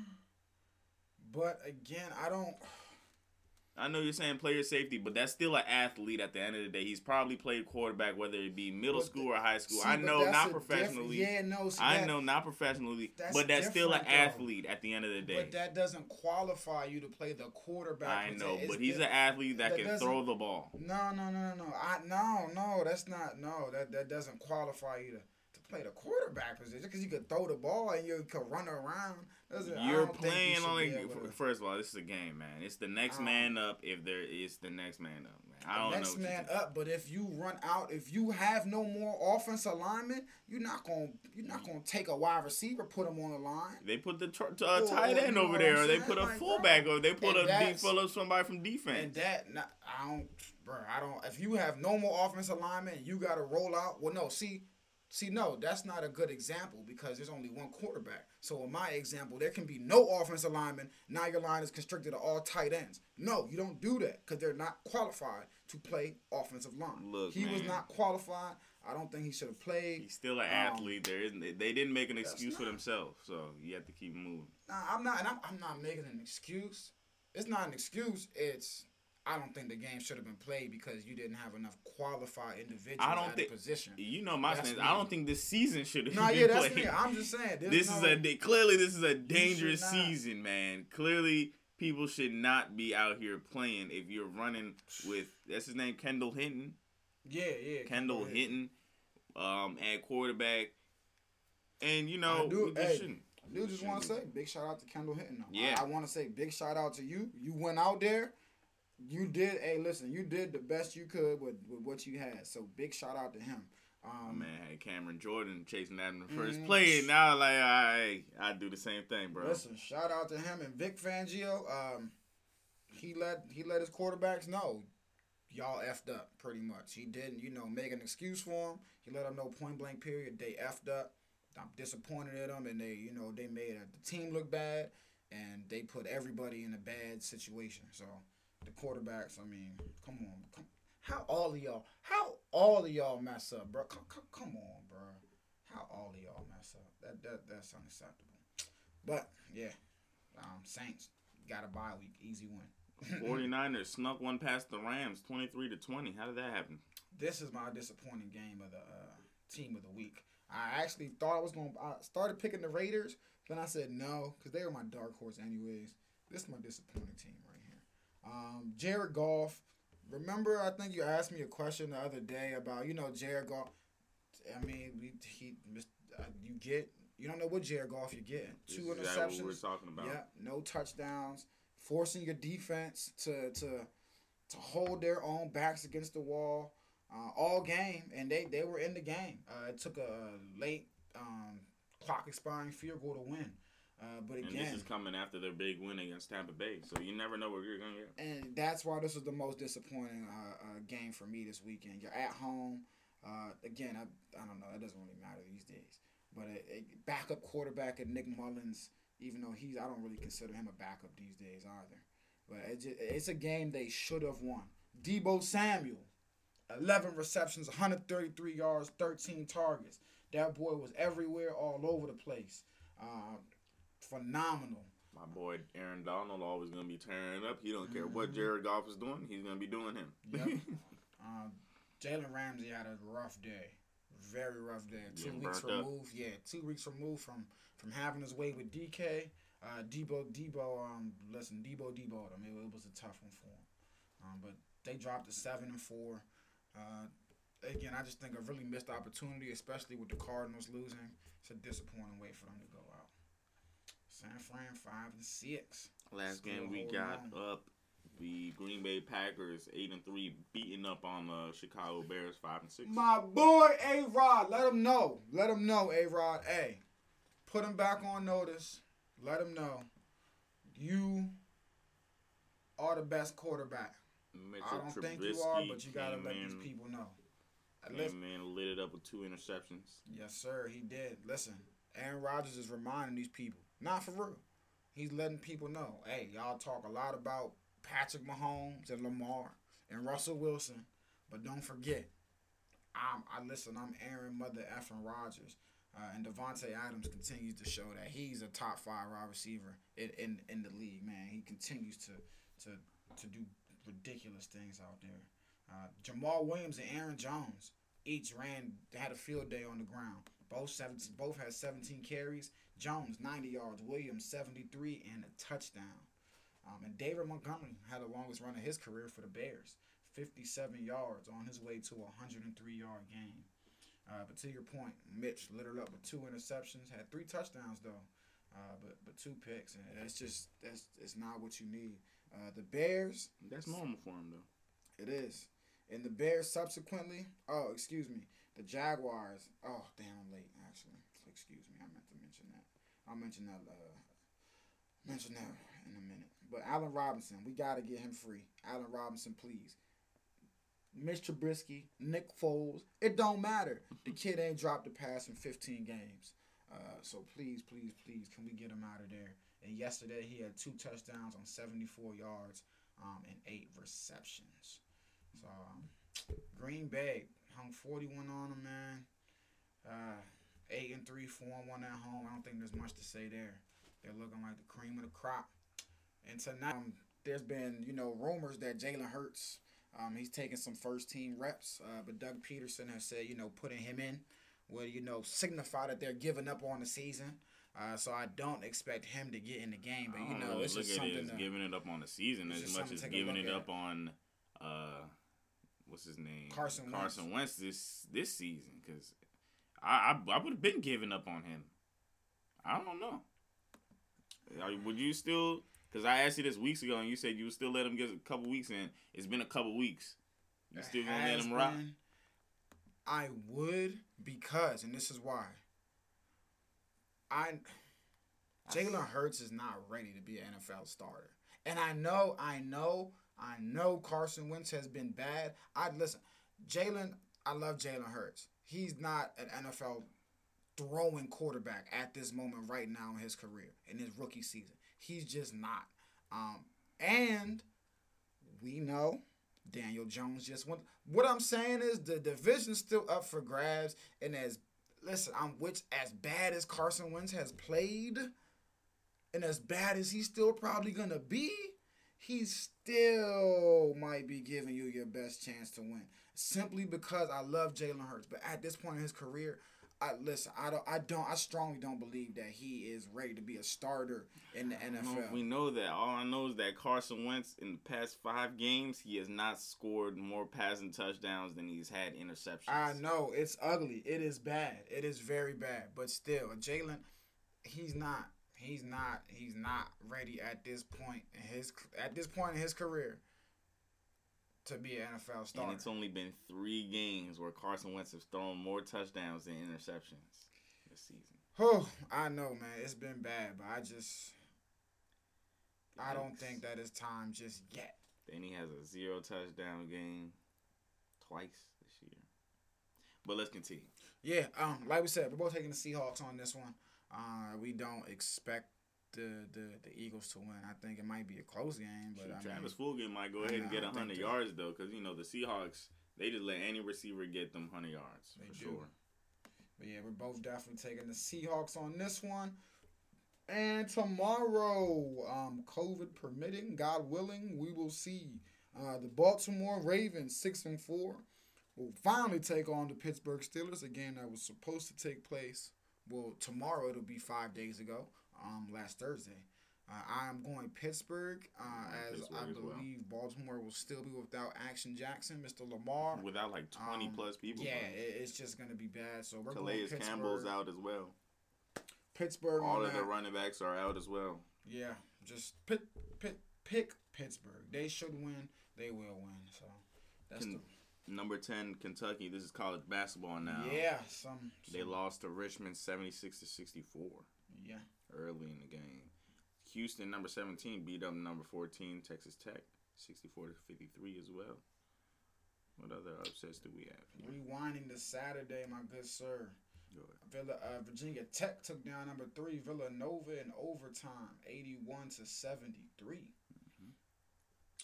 But again, I don't. I know you're saying player safety, but that's still an athlete at the end of the day. He's probably played quarterback, whether it be middle But school or high school. See, I know not professionally. Yeah, no. See, I that- know not professionally, but that's still an different, though. athlete at the end of the day. But that doesn't qualify you to play the quarterback. I know, but he's an athlete that, that can throw the ball. No, no, no, no, no. I no, no. That's not. No, that that doesn't qualify you to play the quarterback position because you could throw the ball and you could run around. Doesn't- You're you playing should on be a. able to- First of all, this is a game, man. It's the next Um, man up. If there is the next man up, man. I don't next know. you man up. But if you run out, if you have no more offense alignment, you're not gonna you're not gonna take a wide receiver, put him on the line. They put the tr- uh, Or- tight end over there, or they put a Like, fullback, or they put and a deep of somebody from defense. And that, not, I don't, bro. I don't. If you have no more offense alignment, you got to roll out. Well, no, see, see, no, that's not a good example because there's only one quarterback. So in my example, there can be no offense alignment. Now your line is constricted to all tight ends. No, you don't do that because they're not qualified to play offensive line. Look, he was not qualified. I don't think he should have played. He's still an Um, athlete. There isn't. They didn't make an excuse for themselves, so you have to keep moving. Nah, I'm not, and I'm, I'm not making an excuse. It's not an excuse. It's I don't think the game should have been played because you didn't have enough qualified individuals I don't think- position. You know my stance. I don't think this season should have No, been yeah, that's played. me. I'm just saying. This no- is a clearly this is a dangerous season, man. Clearly, people should not be out here playing if you're running with that's his name, Kendall Hinton. yeah, yeah. Kendall ahead. Hinton, um, at quarterback, and you know I do- hey, shouldn't. I do just want to say big shout out to Kendall Hinton. Though. Yeah. I, I want to say big shout out to you. You went out there. You did. Hey, listen. You did the best you could with, with what you had. So big shout out to him. Um, Man, had Cameron Jordan chasing that in the first Mhm. play, and now like I I do the same thing, bro. Listen, shout out to him and Vic Fangio. Um, he let he let his quarterbacks know y'all effed up pretty much. He didn't, you know, make an excuse for him. He let them know point blank period they effed up. I'm disappointed at them, and they, you know, they made the team look bad, and they put everybody in a bad situation. So the quarterbacks, I mean, come on, come, how all of y'all, how all of y'all mess up, bro? Come, come, come on, bro. How all of y'all mess up? That that that's unacceptable. But yeah, um, Saints got a bye week, easy win. 49ers snuck one past the Rams, 23 to 20. How did that happen? this is my disappointing game of the uh, team of the week. I actually thought I was going. to I started picking the Raiders, then I said no because they were my dark horse anyways. This is my disappointing team right. Um, Jared Goff. Remember, I think you asked me a question the other day about you know Jared Goff. I mean, we he uh, you get you don't know what Jared Goff you're getting. Two exactly what interceptions. we're talking about. Yeah, no touchdowns, forcing your defense to to to hold their own backs against the wall uh, all game, and they they were in the game. Uh, it took a late um, clock expiring field goal to win, uh, but And again, this is coming after their big win against Tampa Bay, so you never know what you're gonna get. and that's why this was the most disappointing uh, uh, game for me this weekend. You're at home. Uh, again, I, I don't know. It doesn't really matter these days. But a, a backup quarterback at Nick Mullens, even though he's, I don't really consider him a backup these days either. But it just, it's a game they should have won. Deebo Samuel, 11 receptions, 133 yards, 13 targets. That boy was everywhere, all over the place. Uh, phenomenal. My boy Aaron Donald always gonna be tearing up. He don't care Mm-hmm. what Jared Goff is doing. He's gonna be doing him. Yep. Um, Jalen Ramsey had a rough day, very rough day. Two Getting weeks burnt up. removed, yeah, two weeks removed from from having his way with DK. Uh, Deebo, Deebo, um, listen, Deebo, Deebo, I mean, it was a tough one for him. Um, but they dropped to seven and four. Uh, again, I just think a really missed opportunity, especially with the Cardinals losing. It's a disappointing way for them to go. San Fran five and six. Last Still game we got on. up, the Green Bay Packers eight and three, beating up on the Chicago Bears five and six. My boy A Rod, let him know. Let him know, A Rod. Hey, put him back on notice. Let him know you are the best quarterback. Mitchell I don't think you are, but you gotta let these people know. Listen- in, lit it up with two interceptions. Yes, sir. He did. Listen, Aaron Rodgers is reminding these people, not for real. He's letting people know, hey, y'all talk a lot about Patrick Mahomes and Lamar and Russell Wilson, but don't forget, I'm, I listen. I'm Aaron Mother effing Rodgers, uh, and Davante Adams continues to show that he's a top five wide receiver in, in in the league. Man, he continues to to to do ridiculous things out there. Uh, Jamaal Williams and Aaron Jones each ran had a field day on the ground. Both seven, both had 17 carries. Jones 90 yards, Williams 73 and a touchdown. Um, and David Montgomery had the longest run of his career for the Bears, 57 yards on his way to a 103 yard game. Uh, but to your point, Mitch littered up with two interceptions, had three touchdowns though, uh, but but two picks, and that's just that's it's not what you need. Uh, the Bears, That's normal for him though. it is. And the Bears subsequently, oh, excuse me, the Jaguars. Oh, damn, I'm late, actually. Excuse me, I meant to mention that. I'll mention that, uh, mention that in a minute. But Allen Robinson, we got to get him free. Allen Robinson, please. Mitch Trubisky, Nick Foles, it don't matter. The kid ain't dropped a pass in 15 games. Uh, so please, please, please, can we get him out of there? And yesterday he had two touchdowns on 74 yards um, and eight receptions. So um, Green Bay hung 41 on him, man. Uh, eight and three, four and one at home. I don't think there's much to say there. They're looking like the cream of the crop. And tonight, um, there's been you know rumors that Jalen Hurts, um, he's taking some first team reps. Uh, but Doug Pederson has said you know putting him in will you know signify that they're giving up on the season. Uh, so I don't expect him to get in the game, but you don't know it's look just at it something. as to- giving it up on the season as much as to take a giving it at. up on uh, what's his name Carson Wentz. Carson Wentz this this season because I I, I would have been giving up on him. I don't know. Are, would you still? Because I asked you this weeks ago and you said you would still let him get a couple weeks in. It's been a couple weeks. You still gonna let him rock? been- I would because, and this is why. I Jalen Hurts is not ready to be an NFL starter, and I know, I know, I know Carson Wentz has been bad. I listen, Jalen. I love Jalen Hurts. He's not an NFL throwing quarterback at this moment right now in his career in his rookie season. He's just not. Um, and we know Daniel Jones just went. What I'm saying is the division's still up for grabs, and as listen, I'm which as bad as Carson Wentz has played, and as bad as he's still probably gonna be, he still might be giving you your best chance to win. Simply because I love Jalen Hurts, but at this point in his career, I listen. I don't. I don't. I strongly don't believe that he is ready to be a starter in the don't know NFL. we know that. All I know is that Carson Wentz in the past five games, he has not scored more passing touchdowns than he's had interceptions. I know it's ugly. It is bad. It is very bad. But still, Jalen, he's not. He's not. He's not ready at this point in his at this point in his career to be an NFL And it's only been three games where Carson Wentz has thrown more touchdowns than interceptions this season. Oh, I know, man. It's been bad, but I just I don't think that it's time just yet. Then he has a zero touchdown game twice this year. But let's continue. Yeah, um, like we said, we're both taking the Seahawks on this one. Uh, we don't expect the, the the Eagles to win. I think it might be a close game, but Shoot, I mean, Travis Fulgham might go ahead and get 100 yards, though, because, you know, the Seahawks, they just let any receiver get them 100 yards, for do. sure. But yeah, we're both definitely taking the Seahawks on this one. And tomorrow, um, COVID permitting, God willing, we will see uh, the Baltimore Ravens six and four will finally take on the Pittsburgh Steelers. Again, that was supposed to take place. Well, tomorrow it'll be five days ago. Um, last Thursday. Uh, I'm going Pittsburgh, uh, as Pittsburgh I as well. believe Baltimore will still be without Action Jackson, Mr. Lamar. Without like 20 Um, plus people. Yeah, it, it's just gonna be bad. So we're going Calais Pittsburgh. Campbell's out as well. Pittsburgh All of the running backs are out as well. Yeah, just pick, pick, pick Pittsburgh. They should win. They will win. So that's Can- Number 10, Kentucky. This is college basketball now. yeah. Some, They lost to Richmond 76 to 64 Yeah, early in the game. Houston, number 17, beat up number 14, Texas Tech, 64 to 53 as well. What other upsets do we have? Rewinding to Saturday, my good sir. Go. Villa, uh, Virginia Tech took down number three Villanova in overtime, eighty-one to seventy-three.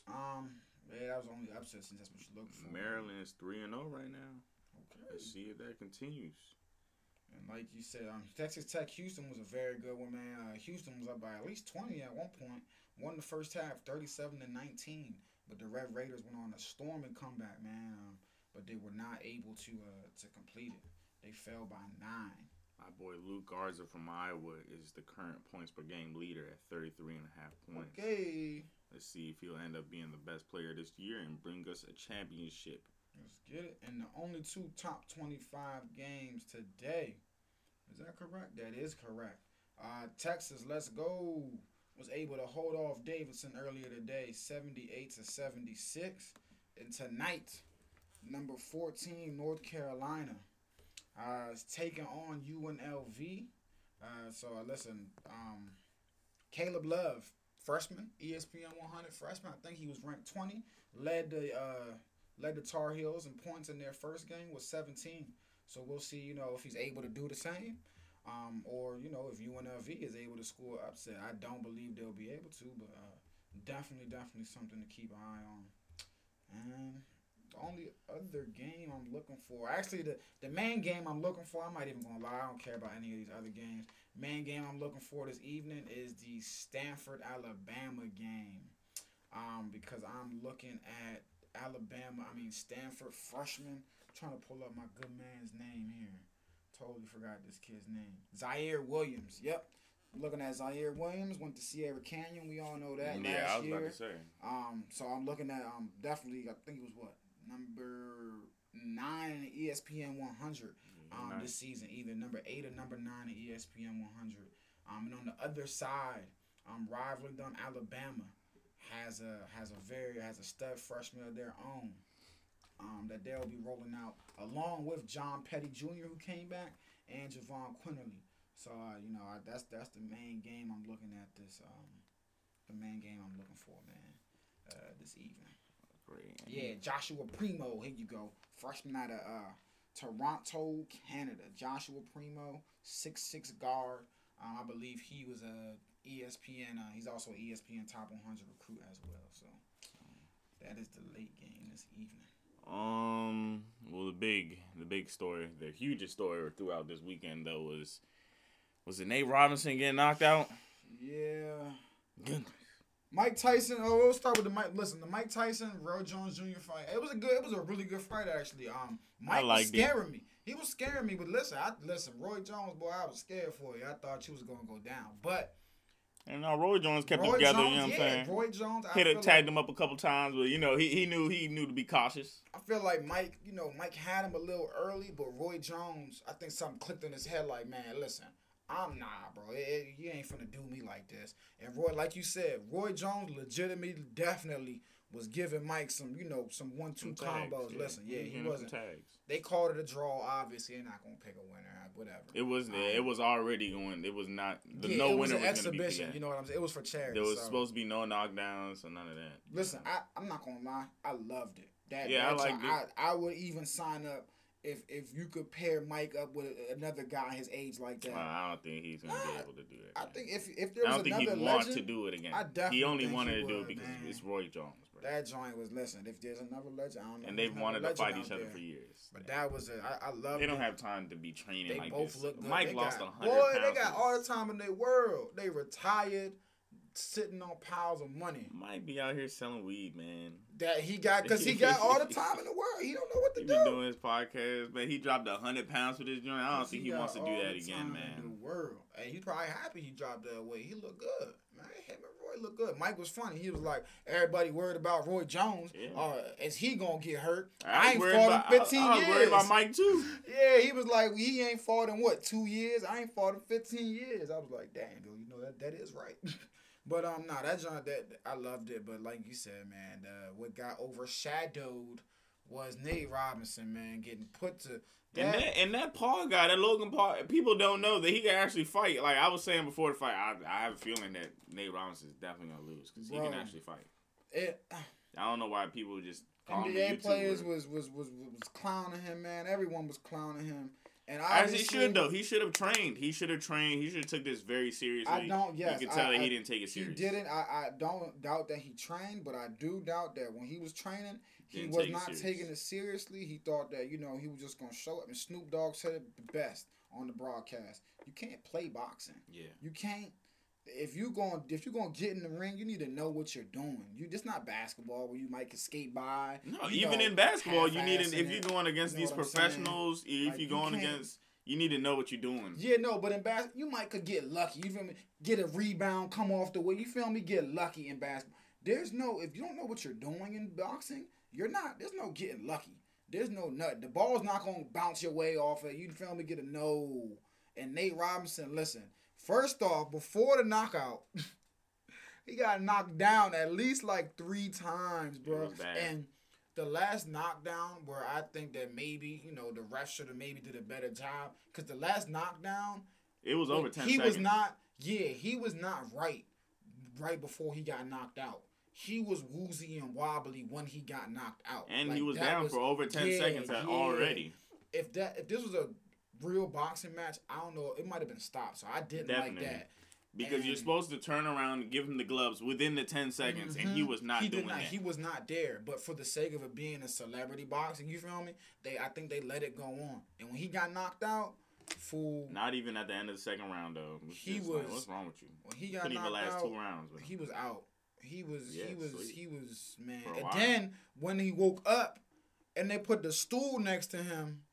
Um, yeah, that was only upset since that's what you look for. Maryland is 3 and 0 right now. Okay. Let's see if that continues. And like you said, um, Texas Tech Houston was a very good one, man. Uh, Houston was up by at least twenty at one point. Won the first half, thirty-seven to nineteen. But the Red Raiders went on a storming comeback, man. Um, but they were not able to uh, to complete it. They fell by nine. My boy Luke Garza from Iowa is the current points per game leader at 33 and a half points. Okay, Let's see if he'll end up being the best player this year and bring us a championship. Let's get it. And the only two top twenty-five games today. Is that correct? That is correct. Uh, Texas, let's go. Was able to hold off Davidson earlier today, seventy-eight to seventy-six. And tonight, number fourteen, North Carolina, uh, is taking on UNLV. Uh, so uh, listen, um, Caleb Love, freshman, ESPN 100 freshman. I think he was ranked 20. Led the uh, led the Tar Heels in points in their first game was 17. So we'll see, you know, if he's able to do the same, um, or you know, if UNLV is able to score upset. I don't believe they'll be able to, but uh, definitely, definitely something to keep an eye on. And the only other game I'm looking for, actually, the the main game I'm looking for, I'm not even gonna lie, I don't care about any of these other games. Main game I'm looking for this evening is the Stanford Alabama game, um, because I'm looking at Alabama. I mean Stanford freshman. trying to pull up my good man's name here. Totally forgot this kid's name. Ziaire Williams. Yep. I'm looking at Ziaire Williams. Went to Sierra Canyon. We all know that. yeah, last I was year. about to say. Um, so I'm looking at um definitely I think it was what number nine ESPN 100 um Nice. this season, either number eight or number nine in ESPN 100. Um, and on the other side, um, rivaling them, Alabama has a has a very has a stud freshman of their own. Um, that they'll be rolling out along with John Petty Jr. who came back and Jahvon Quinerly. So uh, you know I, that's that's the main game I'm looking at this um the main game I'm looking for man uh, this evening. Great. Yeah, Joshua Primo. Here you go. Freshman out of uh, Toronto, Canada. Joshua Primo, six six guard. Um, I believe he was a ESPN. Uh, he's also ESPN Top 100 recruit as well. So that is the late game this evening. Um. Well, the big, the big story, the hugest story throughout this weekend though was, was it Nate Robinson getting knocked out? Yeah. Goodness. Mike Tyson. Oh, we'll start with the Mike. Listen, the Mike Tyson, Roy Jones Jr. fight. It was a good. It was a really good fight actually. Um, Mike was liked it. scaring me. He was scaring me, but listen, I listen. Roy Jones, boy, I was scared for you. I thought you was gonna go down, but And now Roy Jones kept Roy it together. Jones, you know what I'm yeah, saying? Roy Jones. Feel it, tagged like, him up a couple times, but you know he, he knew he knew to be cautious. I feel like Mike. You know, Mike had him a little early, but Roy Jones. I think something clicked in his head. Like, man, listen. I'm nah, bro. It, it- you ain't finna do me like this. And Roy, like you said, Roy Jones legitimately, definitely was giving Mike some, you know, some Some tags, combos. Listen, yeah, he some wasn't. tags. They called it a draw. Obviously, they're not gonna pick a winner. Whatever. It was Um, it was already going. It was not the yeah, no it was winner an was exhibition. You know what I'm saying? It was for charity. There was so- supposed to be no knockdowns or none of that. Listen, I, I'm not gonna lie. I loved it. That, Yeah, I that liked joint- I, I would even sign up if if you could pair Mike up with another guy his age like that. Uh, I don't think he's going to be able to do that. I think if if there was another, I don't think he'd want legend, to do it again. I definitely he only wanted he to do it because man. it's Roy Jones, bro. that joint was listen. If there's another legend, I don't know. and they've wanted to fight each other there. for years. But that was it. I, I love. they don't it. have time to be training They like both this. look good. Mike They lost a hundred Boy, they got all the time in the world. They retired, sitting on piles of money Might be out here selling weed, man. that he got because he got all the time in the world. He don't know what to He do. been doing his podcast, man. He dropped a hundred pounds for this joint. I don't think he got wants to do that again, man. The world, and he's probably happy he dropped that weight. He looked good, man. Him Roy look good. Mike was funny. He was like, everybody worried about Roy Jones. Yeah. Uh, is he gonna get hurt? I, I, ain't fought about, in 15 I, I years. worried about Mike too. Yeah, he was like, he ain't fought in what two years? I ain't fought in 15 years. I was like, damn, dude, you know that that is right. but um, nah, that John, that I loved it. But like you said, man, uh, what got overshadowed was Nate Robinson, man, getting put to. And that- that and that Paul guy, that Logan Paul, people don't know that he can actually fight. Like I was saying before the fight, I, I have a feeling that Nate Robinson is definitely gonna lose because he can actually fight. it, I don't know why people just call him a NBA players was, was was was clowning him, man. Everyone was clowning him, and As he should though. He should have trained. He should have trained. He should have took this very seriously. I don't. Yes, you can tell I, that I- he didn't take it seriously. He didn't. I, I don't doubt that he trained, but I do doubt that when he was training, he Didn't was not serious. taking it seriously. He thought that you know he was just gonna show up. And Snoop Dogg said it the best on the broadcast. You can't play boxing. Yeah. You can't. If you going if you're gonna get in the ring, you need to know what you're doing. You just not basketball where you might can skate by. No, even know, in basketball, you need to, if you're going against You know these what I'm saying? professionals, if Like, you're going can't- against, you need to know what you're doing. Yeah, no, but in bas, you might could get lucky. You feel me? Get a rebound, come off the way. You feel me? Get lucky in basketball. There's no if you don't know what you're doing in boxing, you're not. There's no getting lucky. There's no nut. The ball's not gonna bounce your way off it. You feel me? Get a no. And Nate Robinson, listen. First off, before the knockout, he got knocked down at least like three times, bro. was. And the last knockdown where I think that maybe you know the ref should have maybe did a better job because the last knockdown It was over ten he seconds. was not yeah he was not right right before he got knocked out. He was woozy and wobbly when he got knocked out, and Like, he was down for over ten yeah, seconds yeah. already. If that if this was a real boxing match, I don't know. It might have been stopped, so I didn't Definitely. like that. Because you're supposed to turn around and give him the gloves within the ten seconds, and he Mhm. was not he doing not, that. He was not there. But for the sake of it being a celebrity boxing, you feel me? They I think they let it go on. And when he got knocked out, fool, Not even at the end of the second round though. Was He just like, was- what's wrong with you? when he got Couldn't even last out, two rounds. But he was out. He was Yeah, he was sweet. he was man. And then when he woke up and they put the stool next to him,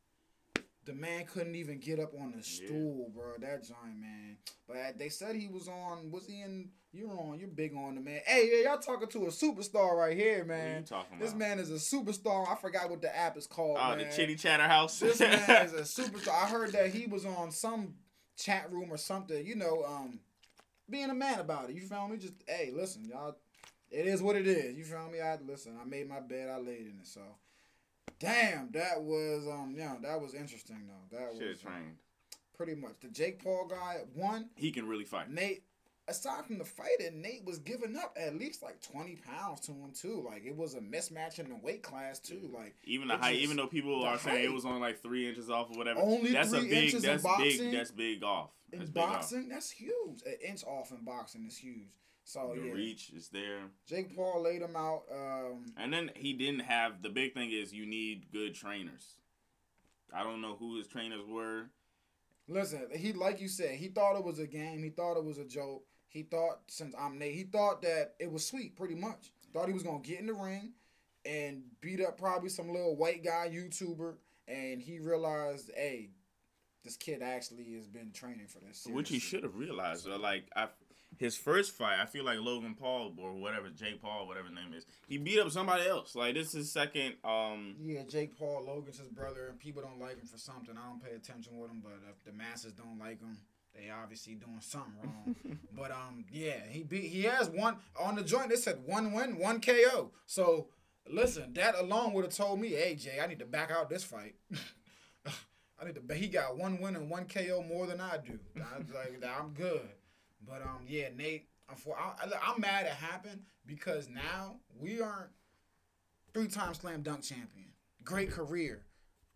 the man couldn't even get up on the Yeah. stool, bro. That giant man. But they said he was on. Was he in? You're on. You're big on the man. Hey, yeah, y'all talking to a superstar right here, what are you man. This about? man is a superstar. I forgot what the app is called. oh, man. the Chitty Chatter House. This man is a superstar. I heard that he was on some chat room or something. You know, um, being a man about it. You feel me? Just hey, listen, y'all. It is what it is. You feel me? I listen. I made my bed. I laid in it. So, damn, that was um, yeah, that was interesting though. That have was um, trained. pretty much the Jake Paul guy won. He can really fight. Nate. Aside from the fighter, Nate was giving up at least like twenty pounds to him too. Like it was a mismatch in the weight class too. Like Even the height, even though people are saying it was only like three inches off or whatever. Only that's a three big. inches in That's boxing? big. That's big off. in That's off. boxing, that's huge. An inch off in boxing is huge. So The yeah, reach is there, Jake Paul laid him out. Um, and then he didn't have. The big thing is you need good trainers. I don't know who his trainers were. listen, he like you said, he thought it was a game. He thought it was a joke. He thought since I'm Nate, he thought that it was sweet, pretty much. Thought he was gonna get in the ring and beat up probably some little white guy YouTuber, and he realized, hey, this kid actually has been training for this. Which he should have realized. Like I, his first fight, I feel like Logan Paul or whatever Jake Paul, whatever his name is, he beat up somebody else. Like this is his second. Um, Yeah, Jake Paul, Logan's his brother, and people don't like him for something. I don't pay attention with him, but if the masses don't like him, they obviously doing something wrong. but um, yeah, he beat. He has one on the joint. They said one win, one KO. So listen, that alone would have told me, hey Jay, I need to back out this fight. I need to. He got one win and one KO more than I do. I was like, I'm good. But um, yeah, Nate. I'm, I, I'm mad it happened because now we aren't three-time slam dunk champion, great career,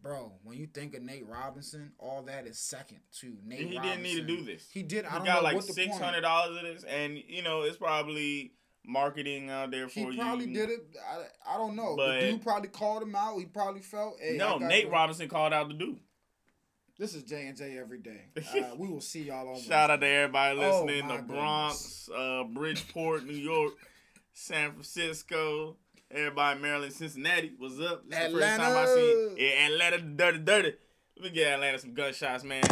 bro. When you think of Nate Robinson, all that is second to Nate. he Robinson. didn't need to do this. He did. I He don't got know like what the point. six hundred dollars of this, and you know it's probably marketing out there for He you. He probably did it. I, I don't know. But- the dude probably called him out. He probably felt. Hey, no, Nate go." Robinson called out the dude. This is J and J every day. Uh, we will see y'all on. Shout out to everybody Oh, listening. my the Bronx, uh, Bridgeport, New York, San Francisco, everybody Maryland, Cincinnati. What's up? This is the first time I Atlanta. see yeah, Atlanta dirty dirty. Let me get Atlanta some gunshots, man.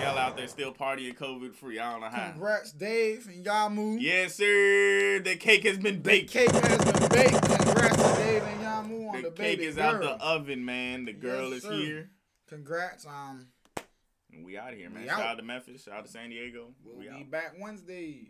Y'all out there still partying COVID free. I don't know how. Congrats, Dave and Yamu. Yes, sir. The cake has been The baked. cake has been baked. Congrats to Dave and Yamu on The the, cake is girl. out the oven, man. The girl Yes, is sir. here. Congrats. Um, we out here, man. Shout out. out to Memphis. Shout out to San Diego. we'll we be out. back Wednesday.